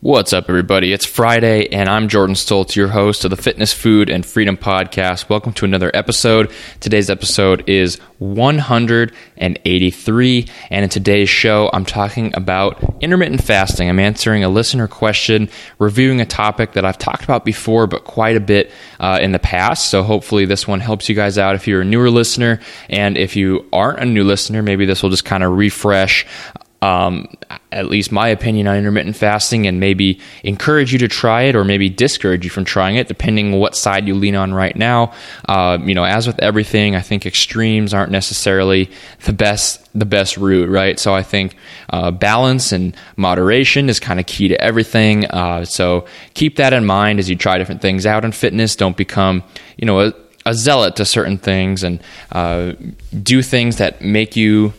What's up, everybody? It's Friday, and I'm Jordan Stoltz, your host of the Fitness, Food, and Freedom Podcast. Welcome to another episode. Today's episode is 183, and in today's show, I'm talking about intermittent fasting. I'm answering a listener question, reviewing a topic that I've talked about before, but quite a bit uh, in the past. So hopefully, this one helps you guys out if you're a newer listener, and if you aren't a new listener, maybe this will just kind of refresh um, at least my opinion on intermittent fasting and maybe encourage you to try it or maybe discourage you from trying it depending what side you lean on right now. Uh, you know as with everything i think extremes aren't necessarily the best the best route right? So i think uh, balance and moderation is kind of key to everything. Uh, so keep that in mind as you try different things out in fitness. Don't become you know a, a zealot to certain things and uh, do things that make you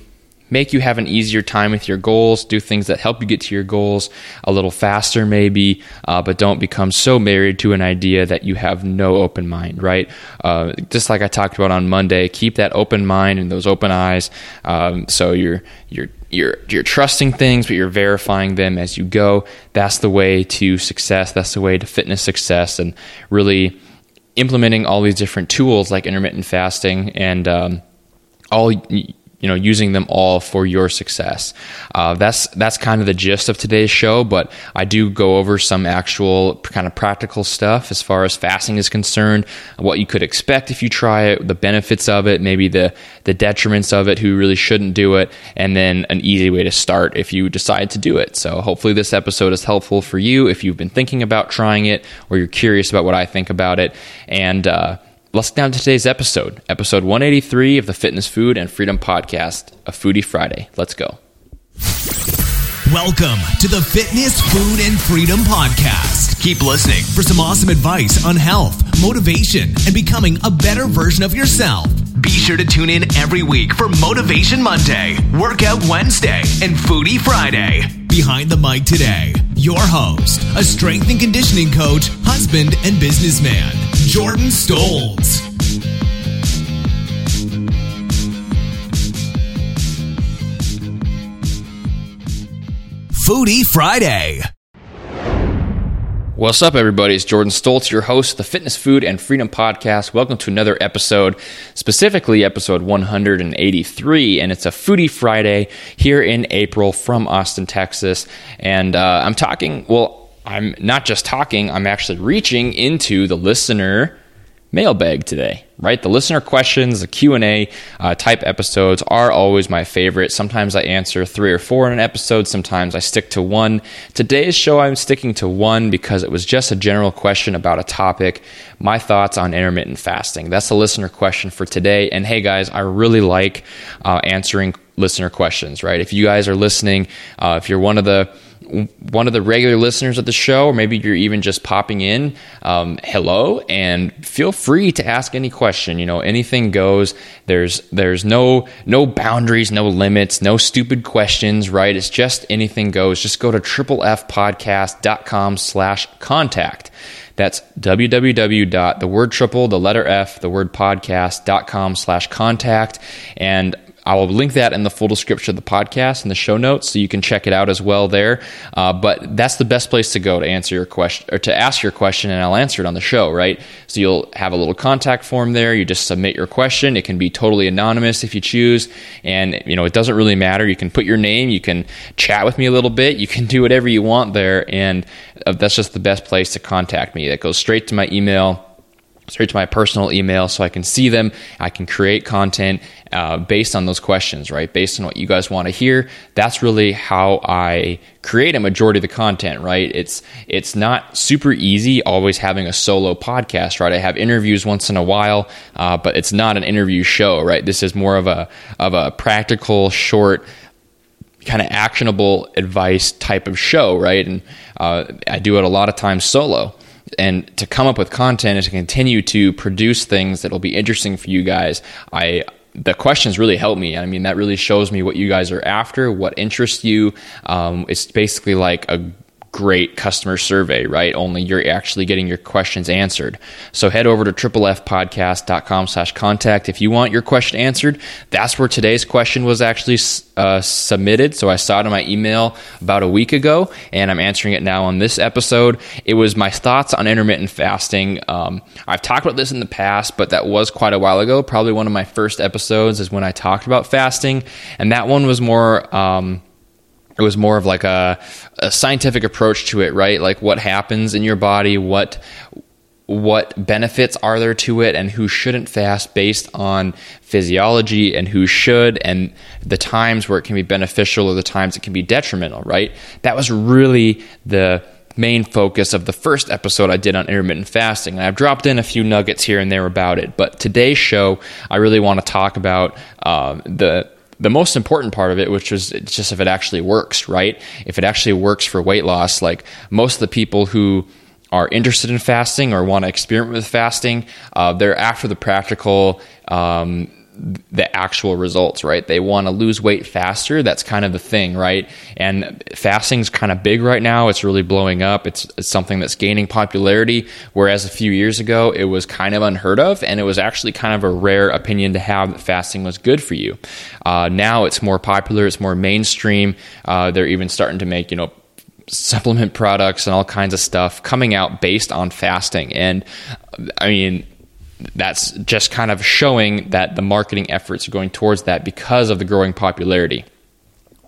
make you have an easier time with your goals, do things that help you get to your goals a little faster, maybe, uh, but don't become so married to an idea that you have no open mind, right? Uh, just like I talked about on Monday, keep that open mind and those open eyes. Um, so you're, you're, you're, you're trusting things, but you're verifying them as you go. That's the way to success. That's the way to fitness success and really implementing all these different tools like intermittent fasting and, um, all you know using them all for your success. Uh, that's that's kind of the gist of today's show but i do go over some actual kind of practical stuff as far as fasting is concerned what you could expect if you try it the benefits of it maybe the the detriments of it who really shouldn't do it and then an easy way to start if you decide to do it. So hopefully this episode is helpful for you if you've been thinking about trying it or you're curious about what i think about it. And uh, Let's down to today's episode, episode 183 of the Fitness, Food, and Freedom Podcast, a Foodie Friday. Let's go. Welcome to the Fitness, Food, and Freedom Podcast. Keep listening for some awesome advice on health, motivation, and becoming a better version of yourself. Be sure to tune in every week for Motivation Monday, Workout Wednesday, and Foodie Friday. Behind the mic today, your host, a strength and conditioning coach, husband, and businessman, Jordan Stoltz. Foodie Friday. What's up, everybody? It's Jordan Stoltz, your host of the Fitness, Food, and Freedom Podcast. Welcome to another episode, specifically episode 183, and it's a Foodie Friday here in April from Austin, Texas. And uh, I'm talking, well, I'm not just talking, I'm actually reaching into the listener mailbag today right? The listener questions the q&a uh, type episodes are always my favorite. Sometimes i answer three or four in an episode. Sometimes i stick to one. Today's show i'm sticking to one because it was just a general question about a topic. My thoughts on intermittent fasting. That's the listener question for today. And hey guys i really like uh, answering listener questions right? If you guys are listening uh, if you're one of the one of the regular listeners of the show, or maybe you're even just popping in, um, hello, and feel free to ask any question. You know, anything goes. There's there's no no boundaries, no limits, no stupid questions. Right? It's just anything goes. Just go to triplefpodcast.com slash contact. That's www. triple, the letter F, the word podcast.com slash contact. And I will link that in the full description of the podcast and the show notes, so you can check it out as well there. Uh, but that's the best place to go to answer your question or to ask your question, and I'll answer it on the show. Right? So you'll have a little contact form there. You just submit your question. It can be totally anonymous if you choose, and you know it doesn't really matter. You can put your name. You can chat with me a little bit. You can do whatever you want there, and uh, that's just the best place to contact me. That goes straight to my email straight to my personal email so I can see them. I can create content uh, based on those questions, right? Based on what you guys want to hear. That's really how I create a majority of the content, right? It's it's not super easy always having a solo podcast, right? I have interviews once in a while, uh, but it's not an interview show, right? This is more of a of a practical, short kind of actionable advice type of show, right? And uh, I do it a lot of times solo and to come up with content and to continue to produce things that will be interesting for you guys i the questions really help me. I mean that really shows me what you guys are after what interests you. Um, it's basically like a great customer survey, right? Only you're actually getting your questions answered. So head over to triplefpodcast.com slash contact. If you want your question answered, that's where today's question was actually uh, submitted. So I saw it in my email about a week ago, and I'm answering it now on this episode. It was my thoughts on intermittent fasting. Um, I've talked about this in the past, but that was quite a while ago. Probably one of my first episodes is when I talked about fasting, and that one was more. Um, it was more of like a, a scientific approach to it, right? Like what happens in your body, what what benefits are there to it and who shouldn't fast based on physiology and who should and the times where it can be beneficial or the times it can be detrimental, right? That was really the main focus of the first episode I did on intermittent fasting. And I've dropped in a few nuggets here and there about it. But today's show, I really want to talk about uh, the the most important part of it, which is just if it actually works, right? If it actually works for weight loss, like most of the people who are interested in fasting or want to experiment with fasting, uh, they're after the practical um, the actual results, right? They want to lose weight faster. That's kind of the thing, right? And fasting's kind of big right now. It's really blowing up. It's, it's, something that's gaining popularity. Whereas a few years ago, it was kind of unheard of, and it was actually kind of a rare opinion to have that fasting was good for you. Uh, now it's more popular. It's more mainstream. Uh, they're even starting to make you know supplement products and all kinds of stuff coming out based on fasting. And I mean that's just kind of showing that the marketing efforts are going towards that because of the growing popularity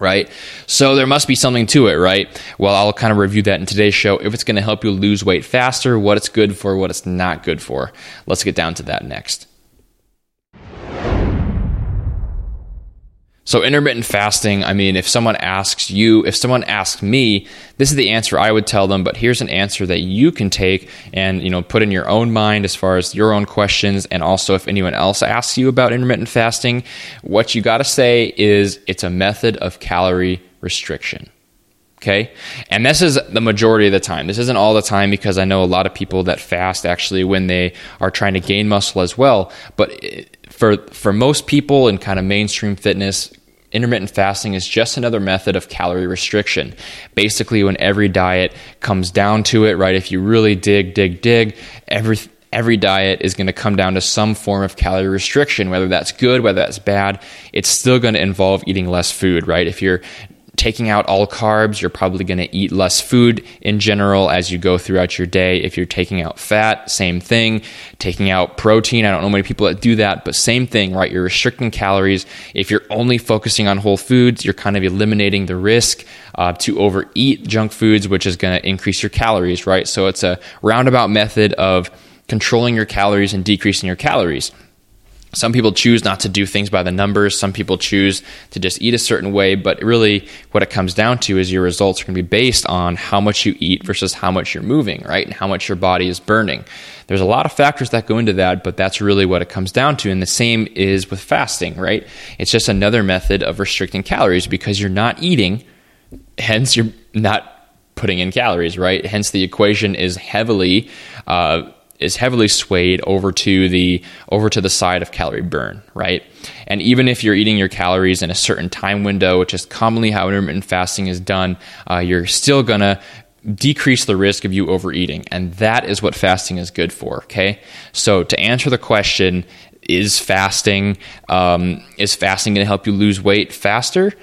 right? So there must be something to it, right? Well, I'll kind of review that in today's show. If it's going to help you lose weight faster, what it's good for, what it's not good for. Let's get down to that next. So intermittent fasting, I mean, if someone asks you, if someone asks me, this is the answer I would tell them, but here's an answer that you can take and, you know, put in your own mind as far as your own questions and also if anyone else asks you about intermittent fasting, what you got to say is it's a method of calorie restriction. Okay. And this is the majority of the time. This isn't all the time because I know a lot of people that fast actually when they are trying to gain muscle as well. But for for most people in kind of mainstream fitness, intermittent fasting is just another method of calorie restriction. Basically, when every diet comes down to it, right? If you really dig, dig, dig, every every diet is going to come down to some form of calorie restriction, whether that's good, whether that's bad. It's still going to involve eating less food, right? If you're taking out all carbs, you're probably going to eat less food in general as you go throughout your day. If you're taking out fat, same thing. Taking out protein, I don't know many people that do that, but same thing, right? You're restricting calories. If you're only focusing on whole foods, you're kind of eliminating the risk uh, to overeat junk foods, which is going to increase your calories, right? So it's a roundabout method of controlling your calories and decreasing your calories. Some people choose not to do things by the numbers. Some people choose to just eat a certain way. But really, what it comes down to is your results are going to be based on how much you eat versus how much you're moving, right? And how much your body is burning. There's a lot of factors that go into that, but that's really what it comes down to. And the same is with fasting, right? It's just another method of restricting calories because you're not eating, hence, you're not putting in calories, right? Hence, the equation is heavily. Uh, is heavily swayed over to the over to the side of calorie burn, right? And even if you're eating your calories in a certain time window, which is commonly how intermittent fasting is done, uh, you're still gonna decrease the risk of you overeating, and that is what fasting is good for. Okay, so to answer the question, is fasting um, is fasting going to help you lose weight faster?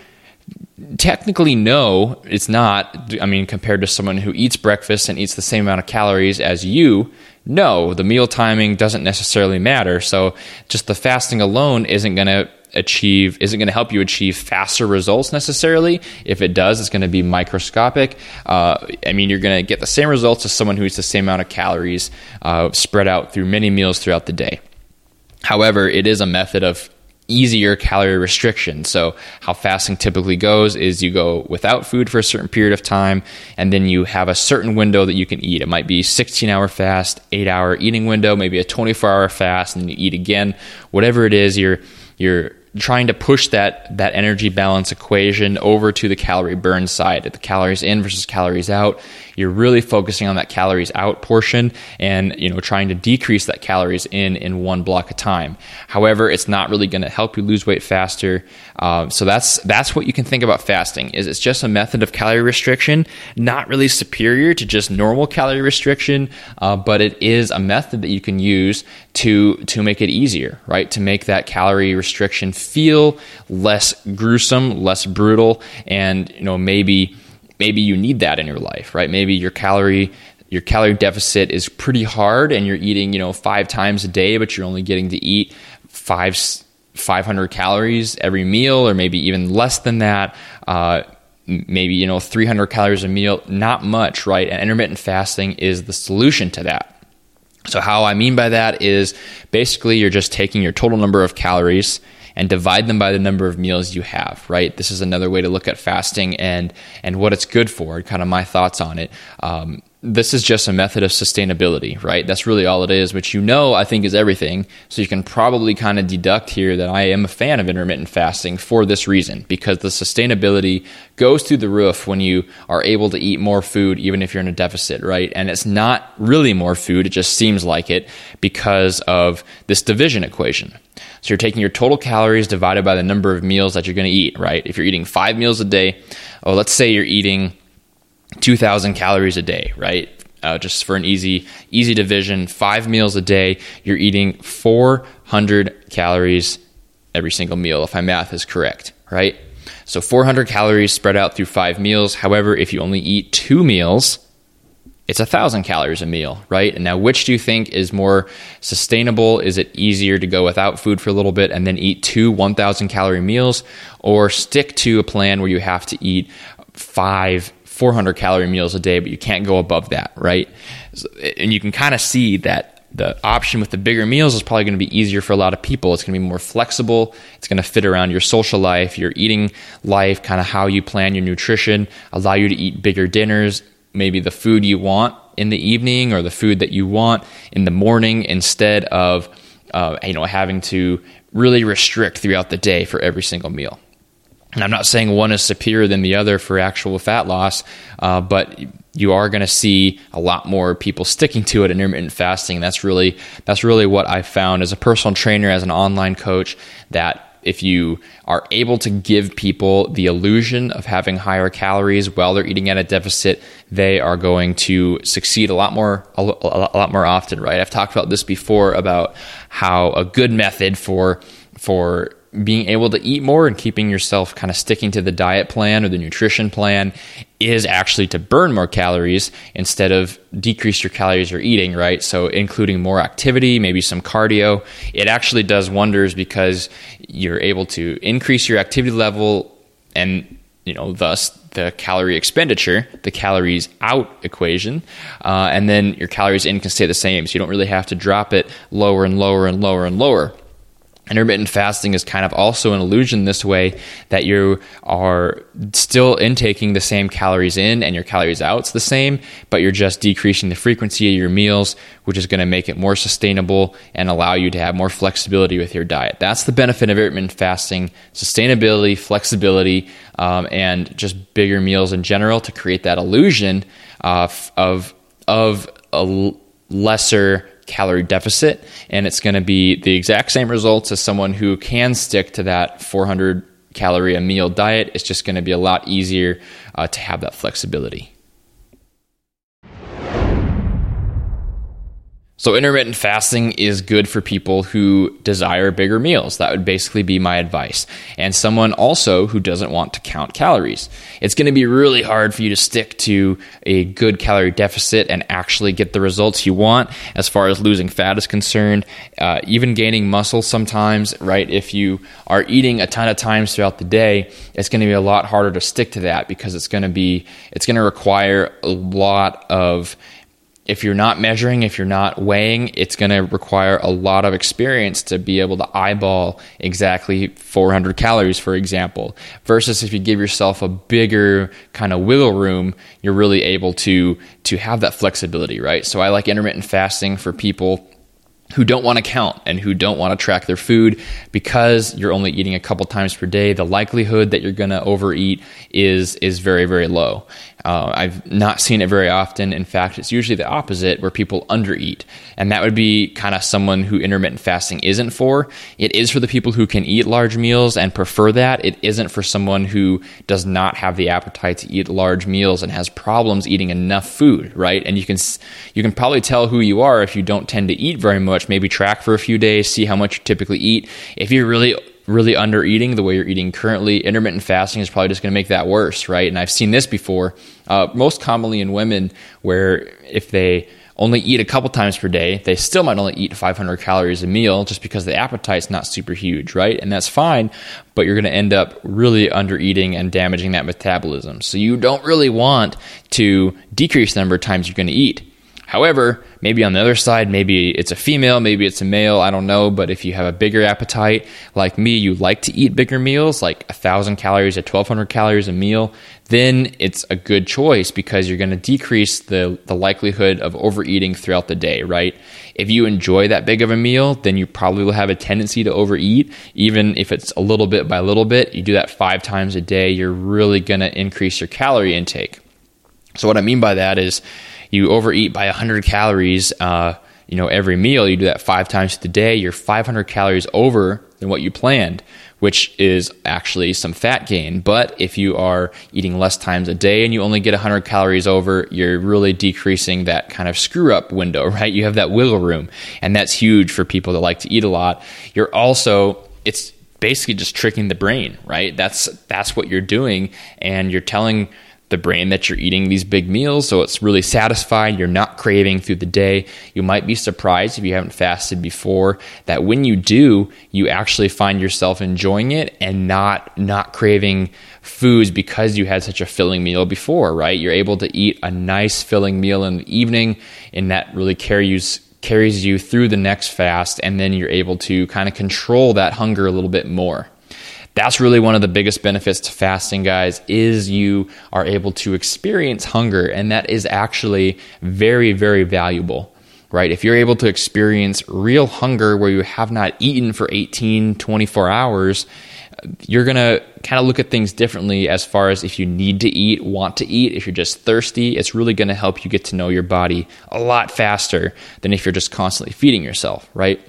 Technically, no, it's not. I mean, compared to someone who eats breakfast and eats the same amount of calories as you, no, the meal timing doesn't necessarily matter. So just the fasting alone isn't going to achieve isn't going to help you achieve faster results necessarily. If it does it's going to be microscopic. Uh, i mean you're going to get the same results as someone who eats the same amount of calories uh, spread out through many meals throughout the day. However it is a method of easier calorie restriction. So, how fasting typically goes is you go without food for a certain period of time, and then you have a certain window that you can eat. It might be 16 hour fast, 8 hour eating window, maybe a 24 hour fast, and then you eat again. Whatever it is, you're you're trying to push that that energy balance equation over to the calorie burn side, at the calories in versus calories out. You're really focusing on that calories out portion and you know trying to decrease that calories in in one block of time. However, it's not really going to help you lose weight faster. Uh, so that's that's what you can think about fasting. Is it's just a method of calorie restriction, not really superior to just normal calorie restriction, uh, but it is a method that you can use to to make it easier, right? To make that calorie restriction feel less gruesome, less brutal, and you know maybe maybe you need that in your life, right? Maybe your calorie your calorie deficit is pretty hard and you're eating, you know, 5 times a day but you're only getting to eat 5 500 calories every meal or maybe even less than that. Uh, maybe you know 300 calories a meal not much right and intermittent fasting is the solution to that so how i mean by that is basically you're just taking your total number of calories and divide them by the number of meals you have, right? This is another way to look at fasting and, and what it's good for, kind of my thoughts on it. Um, this is just a method of sustainability, right? That's really all it is, which you know I think is everything. So you can probably kind of deduct here that I am a fan of intermittent fasting for this reason, because the sustainability goes through the roof when you are able to eat more food, even if you're in a deficit, right? And it's not really more food, it just seems like it because of this division equation. So you're taking your total calories divided by the number of meals that you're going to eat, right? If you're eating five meals a day, oh, let's say you're eating 2,000 calories a day, right? Uh, just for an easy easy division, five meals a day, you're eating 400 calories every single meal, if my math is correct, right? So 400 calories spread out through five meals. However, if you only eat two meals, it's a thousand calories a meal, right? And now, which do you think is more sustainable? Is it easier to go without food for a little bit and then eat two 1,000 calorie meals, or stick to a plan where you have to eat five 400 calorie meals a day, but you can't go above that, right? And you can kind of see that the option with the bigger meals is probably going to be easier for a lot of people. It's going to be more flexible. It's going to fit around your social life, your eating life, kind of how you plan your nutrition, allow you to eat bigger dinners, maybe the food you want in the evening or the food that you want in the morning instead of uh, you know having to really restrict throughout the day for every single meal. And I'm not saying one is superior than the other for actual fat loss, uh, but you are going to see a lot more people sticking to it in intermittent fasting. That's really that's really what I found as a personal trainer, as an online coach, that if you are able to give people the illusion of having higher calories while they're eating at a deficit, they are going to succeed a lot more a, lot more often, right? I've talked about this before about how a good method for for being able to eat more and keeping yourself kind of sticking to the diet plan or the nutrition plan is actually to burn more calories instead of decrease your calories you're eating, right? So, including more activity, maybe some cardio, it actually does wonders because you're able to increase your activity level and you know, thus the calorie expenditure, the calories out equation, uh, and then your calories in can stay the same. So you don't really have to drop it lower and lower and lower and lower. Intermittent fasting is kind of also an illusion this way that you are still intaking the same calories in and your calories out's the same, but you're just decreasing the frequency of your meals, which is going to make it more sustainable and allow you to have more flexibility with your diet. That's the benefit of intermittent fasting: sustainability, flexibility, um, and just bigger meals in general to create that illusion of of of a lesser calorie deficit, and it's going to be the exact same results as someone who can stick to that 400 calorie a meal diet. It's just going to be a lot easier uh, to have that flexibility. So, intermittent fasting is good for people who desire bigger meals. That would basically be my advice. And someone also who doesn't want to count calories. It's going to be really hard for you to stick to a good calorie deficit and actually get the results you want as far as losing fat is concerned, uh, even gaining muscle sometimes, right? If you are eating a ton of times throughout the day, it's going to be a lot harder to stick to that because it's going to be, it's going to require a lot of if you're not measuring, if you're not weighing, it's going to require a lot of experience to be able to eyeball exactly 400 calories, for example. Versus if you give yourself a bigger kind of wiggle room, you're really able to to have that flexibility, right? So I like intermittent fasting for people who don't want to count and who don't want to track their food because you're only eating a couple times per day the likelihood that you're going to overeat is is very very low uh, I've not seen it very often. In fact, it's usually the opposite where people undereat. And that would be kind of someone who intermittent fasting isn't for. It is for the people who can eat large meals and prefer that. It isn't for someone who does not have the appetite to eat large meals and has problems eating enough food, right? And you can, you can probably tell who you are if you don't tend to eat very much. Maybe track for a few days, see how much you typically eat. If you're really really under eating the way you're eating currently, intermittent fasting is probably just going to make that worse, right? And I've seen this before, uh, most commonly in women, where if they only eat a couple times per day, they still might only eat 500 calories a meal just because the appetite's not super huge, right? And that's fine, but you're going to end up really under eating and damaging that metabolism. So you don't really want to decrease the number of times you're going to eat. However, maybe on the other side, maybe it's a female, maybe it's a male, I don't know. But if you have a bigger appetite, like me, you like to eat bigger meals, like a thousand calories to 1200 calories a meal, then it's a good choice because you're going to decrease the, the likelihood of overeating throughout the day, right? If you enjoy that big of a meal, then you probably will have a tendency to overeat, even if it's a little bit by little bit. You do that five times a day, you're really going to increase your calorie intake. So, what I mean by that is, you overeat by 100 calories, uh, you know, every meal, you do that five times a day, you're 500 calories over than what you planned, which is actually some fat gain. But if you are eating less times a day and you only get 100 calories over, you're really decreasing that kind of screw up window, right? You have that wiggle room, and that's huge for people that like to eat a lot. You're also, it's basically just tricking the brain, right? That's that's what you're doing, and you're telling the brain that you're eating these big meals, so it's really satisfied. You're not craving through the day. You might be surprised if you haven't fasted before that when you do, you actually find yourself enjoying it and not not craving foods because you had such a filling meal before, right? You're able to eat a nice filling meal in the evening, and that really carries carries you through the next fast, and then you're able to kind of control that hunger a little bit more that's really one of the biggest benefits to fasting guys is you are able to experience hunger and that is actually very very valuable right if you're able to experience real hunger where you have not eaten for 18 24 hours you're going to kind of look at things differently as far as if you need to eat, want to eat, if you're just thirsty, it's really going to help you get to know your body a lot faster than if you're just constantly feeding yourself, right?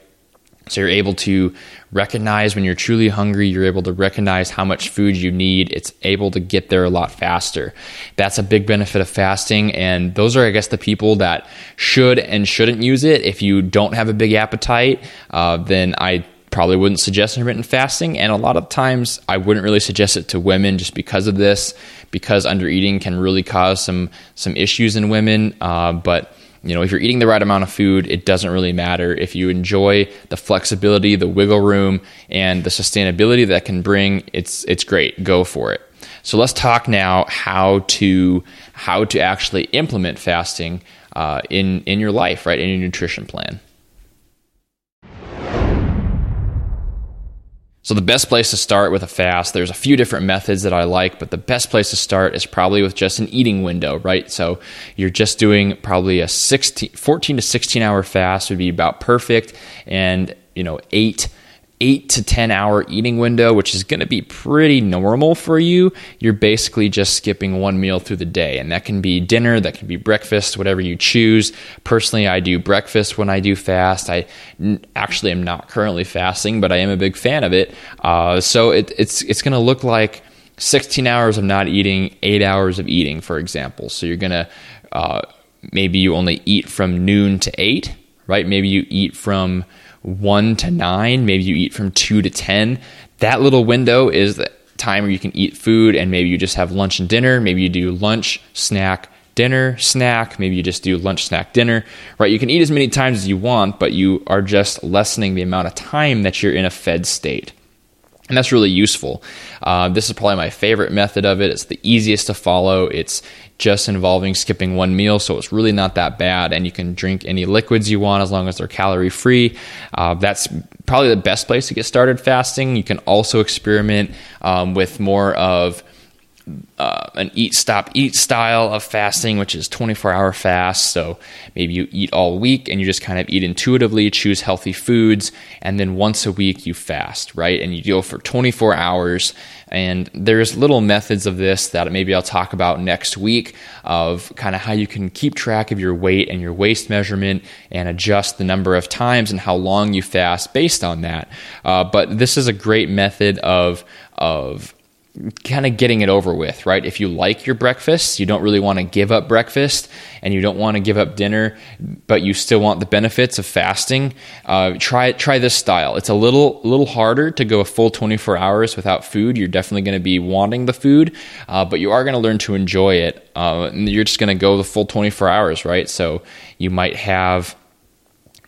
So you're able to recognize when you're truly hungry, you're able to recognize how much food you need. It's able to get there a lot faster. That's a big benefit of fasting. And those are, I guess, the people that should and shouldn't use it. If you don't have a big appetite, uh, then I probably wouldn't suggest intermittent fasting. And a lot of times I wouldn't really suggest it to women just because of this, because under eating can really cause some, some issues in women. Uh, but you know, if you're eating the right amount of food, it doesn't really matter. If you enjoy the flexibility, the wiggle room, and the sustainability that can bring, it's it's great. Go for it. So let's talk now how to how to actually implement fasting uh, in in your life, right? In your nutrition plan. So, the best place to start with a fast, there's a few different methods that I like, but the best place to start is probably with just an eating window, right? So, you're just doing probably a 16, 14 to 16 hour fast would be about perfect, and you know, eight eight to 10 hour eating window, which is going to be pretty normal for you, you're basically just skipping one meal through the day. And that can be dinner, that can be breakfast, whatever you choose. Personally, I do breakfast when I do fast. I actually am not currently fasting, but I am a big fan of it. Uh, so it, it's, it's going to look like 16 hours of not eating, eight hours of eating, for example. So you're going to, uh, maybe you only eat from noon to eight, right? Maybe you eat from one to nine, maybe you eat from two to 10. That little window is the time where you can eat food and maybe you just have lunch and dinner. Maybe you do lunch, snack, dinner, snack. Maybe you just do lunch, snack, dinner, right? You can eat as many times as you want, but you are just lessening the amount of time that you're in a fed state. And that's really useful. Uh, this is probably my favorite method of it. It's the easiest to follow. It's just involving skipping one meal, so it's really not that bad. And you can drink any liquids you want as long as they're calorie free. Uh, that's probably the best place to get started fasting. You can also experiment um, with more of uh, an eat stop eat style of fasting, which is 24 hour fast. So maybe you eat all week and you just kind of eat intuitively, choose healthy foods, and then once a week you fast, right? And you go for 24 hours. And there's little methods of this that maybe I'll talk about next week of kind of how you can keep track of your weight and your waist measurement and adjust the number of times and how long you fast based on that. Uh, but this is a great method of of kind of getting it over with, right? If you like your breakfast, you don't really want to give up breakfast and you don't want to give up dinner, but you still want the benefits of fasting, uh, try try this style. It's a little little harder to go a full 24 hours without food. You're definitely going to be wanting the food, uh, but you are going to learn to enjoy it. Uh, you're just going to go the full 24 hours, right? So you might have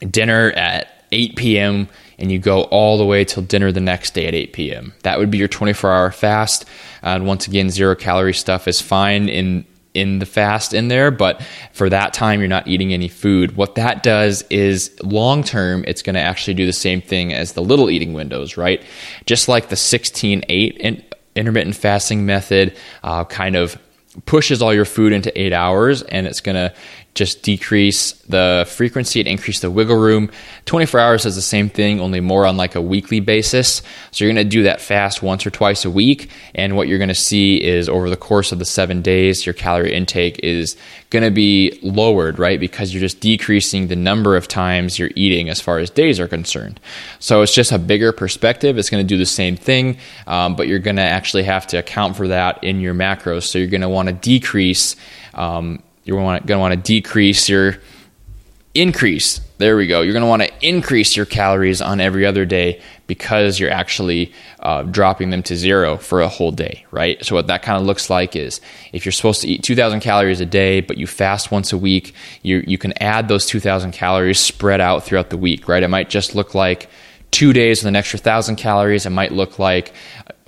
dinner at 8 p.m and you go all the way till dinner the next day at 8 p.m. That would be your 24 hour fast. And once again, zero calorie stuff is fine in in the fast in there, but for that time you're not eating any food. What that does is long term, it's going to actually do the same thing as the little eating windows, right? Just like the 16 8 intermittent fasting method uh, kind of pushes all your food into eight hours and it's going to just decrease the frequency and increase the wiggle room. 24 hours is the same thing, only more on like a weekly basis. So you're going to do that fast once or twice a week. And what you're going to see is over the course of the seven days, your calorie intake is going to be lowered, right? Because you're just decreasing the number of times you're eating as far as days are concerned. So it's just a bigger perspective. It's going to do the same thing, um, but you're going to actually have to account for that in your macros. So you're going to want to decrease. Um, you're going to want to decrease your increase. There we go. You're going to want to increase your calories on every other day because you're actually uh, dropping them to zero for a whole day, right? So, what that kind of looks like is if you're supposed to eat 2,000 calories a day, but you fast once a week, you, you can add those 2,000 calories spread out throughout the week, right? It might just look like two days with an extra 1,000 calories. It might look like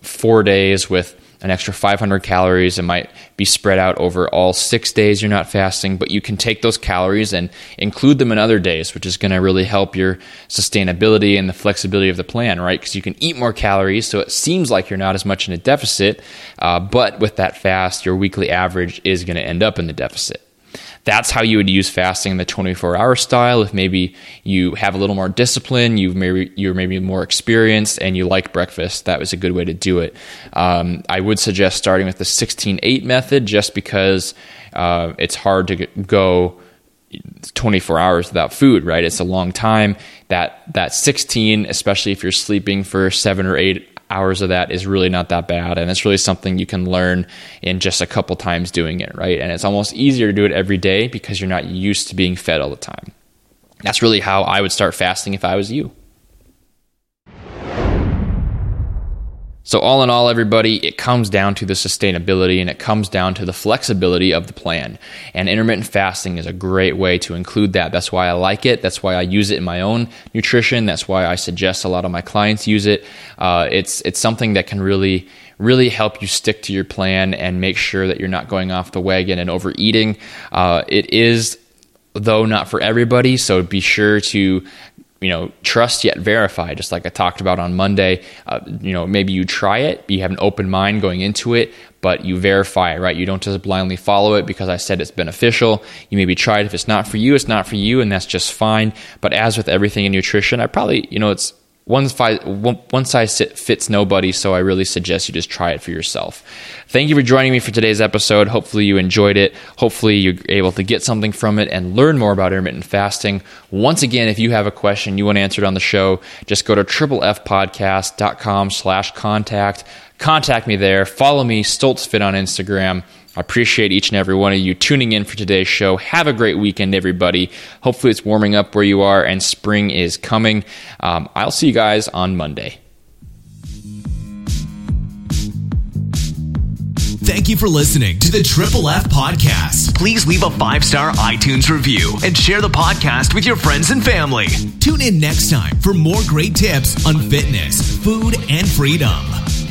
four days with an extra 500 calories. It might be spread out over all six days you're not fasting, but you can take those calories and include them in other days, which is going to really help your sustainability and the flexibility of the plan, right? Because you can eat more calories, so it seems like you're not as much in a deficit, uh, but with that fast, your weekly average is going to end up in the deficit. That's how you would use fasting in the 24 hour style. If maybe you have a little more discipline, you maybe you're maybe more experienced, and you like breakfast, that was a good way to do it. Um, I would suggest starting with the 16-8 method, just because uh, it's hard to go 24 hours without food, right? It's a long time. That that 16, especially if you're sleeping for seven or eight hours of that is really not that bad. And it's really something you can learn in just a couple times doing it, right? And it's almost easier to do it every day because you're not used to being fed all the time. That's really how I would start fasting if I was you. So, all in all, everybody, it comes down to the sustainability and it comes down to the flexibility of the plan. And intermittent fasting is a great way to include that. That's why I like it. That's why I use it in my own nutrition. That's why I suggest a lot of my clients use it. Uh, it's it's something that can really really help you stick to your plan and make sure that you're not going off the wagon and overeating. Uh, it is though not for everybody so be sure to you know, trust yet verify, just like I talked about on Monday. Uh, you know, maybe you try it, you have an open mind going into it, but you verify right? You don't just blindly follow it because I said it's beneficial. You maybe try it. If it's not for you, it's not for you, and that's just fine. But as with everything in nutrition, I probably, you know, it's one size, one size fits nobody, so I really suggest you just try it for yourself. Thank you for joining me for today's episode. Hopefully, you enjoyed it. Hopefully, you're able to get something from it and learn more about intermittent fasting. Once again, if you have a question you want answered on the show, just go to triplefpodcast.com slash contact. Contact me there. Follow me, StoltzFit on Instagram. I appreciate each and every one of you tuning in for today's show. Have a great weekend, everybody. Hopefully, it's warming up where you are and spring is coming. Um, I'll see you guys on Monday. Thank you for listening to the Triple F Podcast. Please leave a five star iTunes review and share the podcast with your friends and family. Tune in next time for more great tips on fitness, food, and freedom.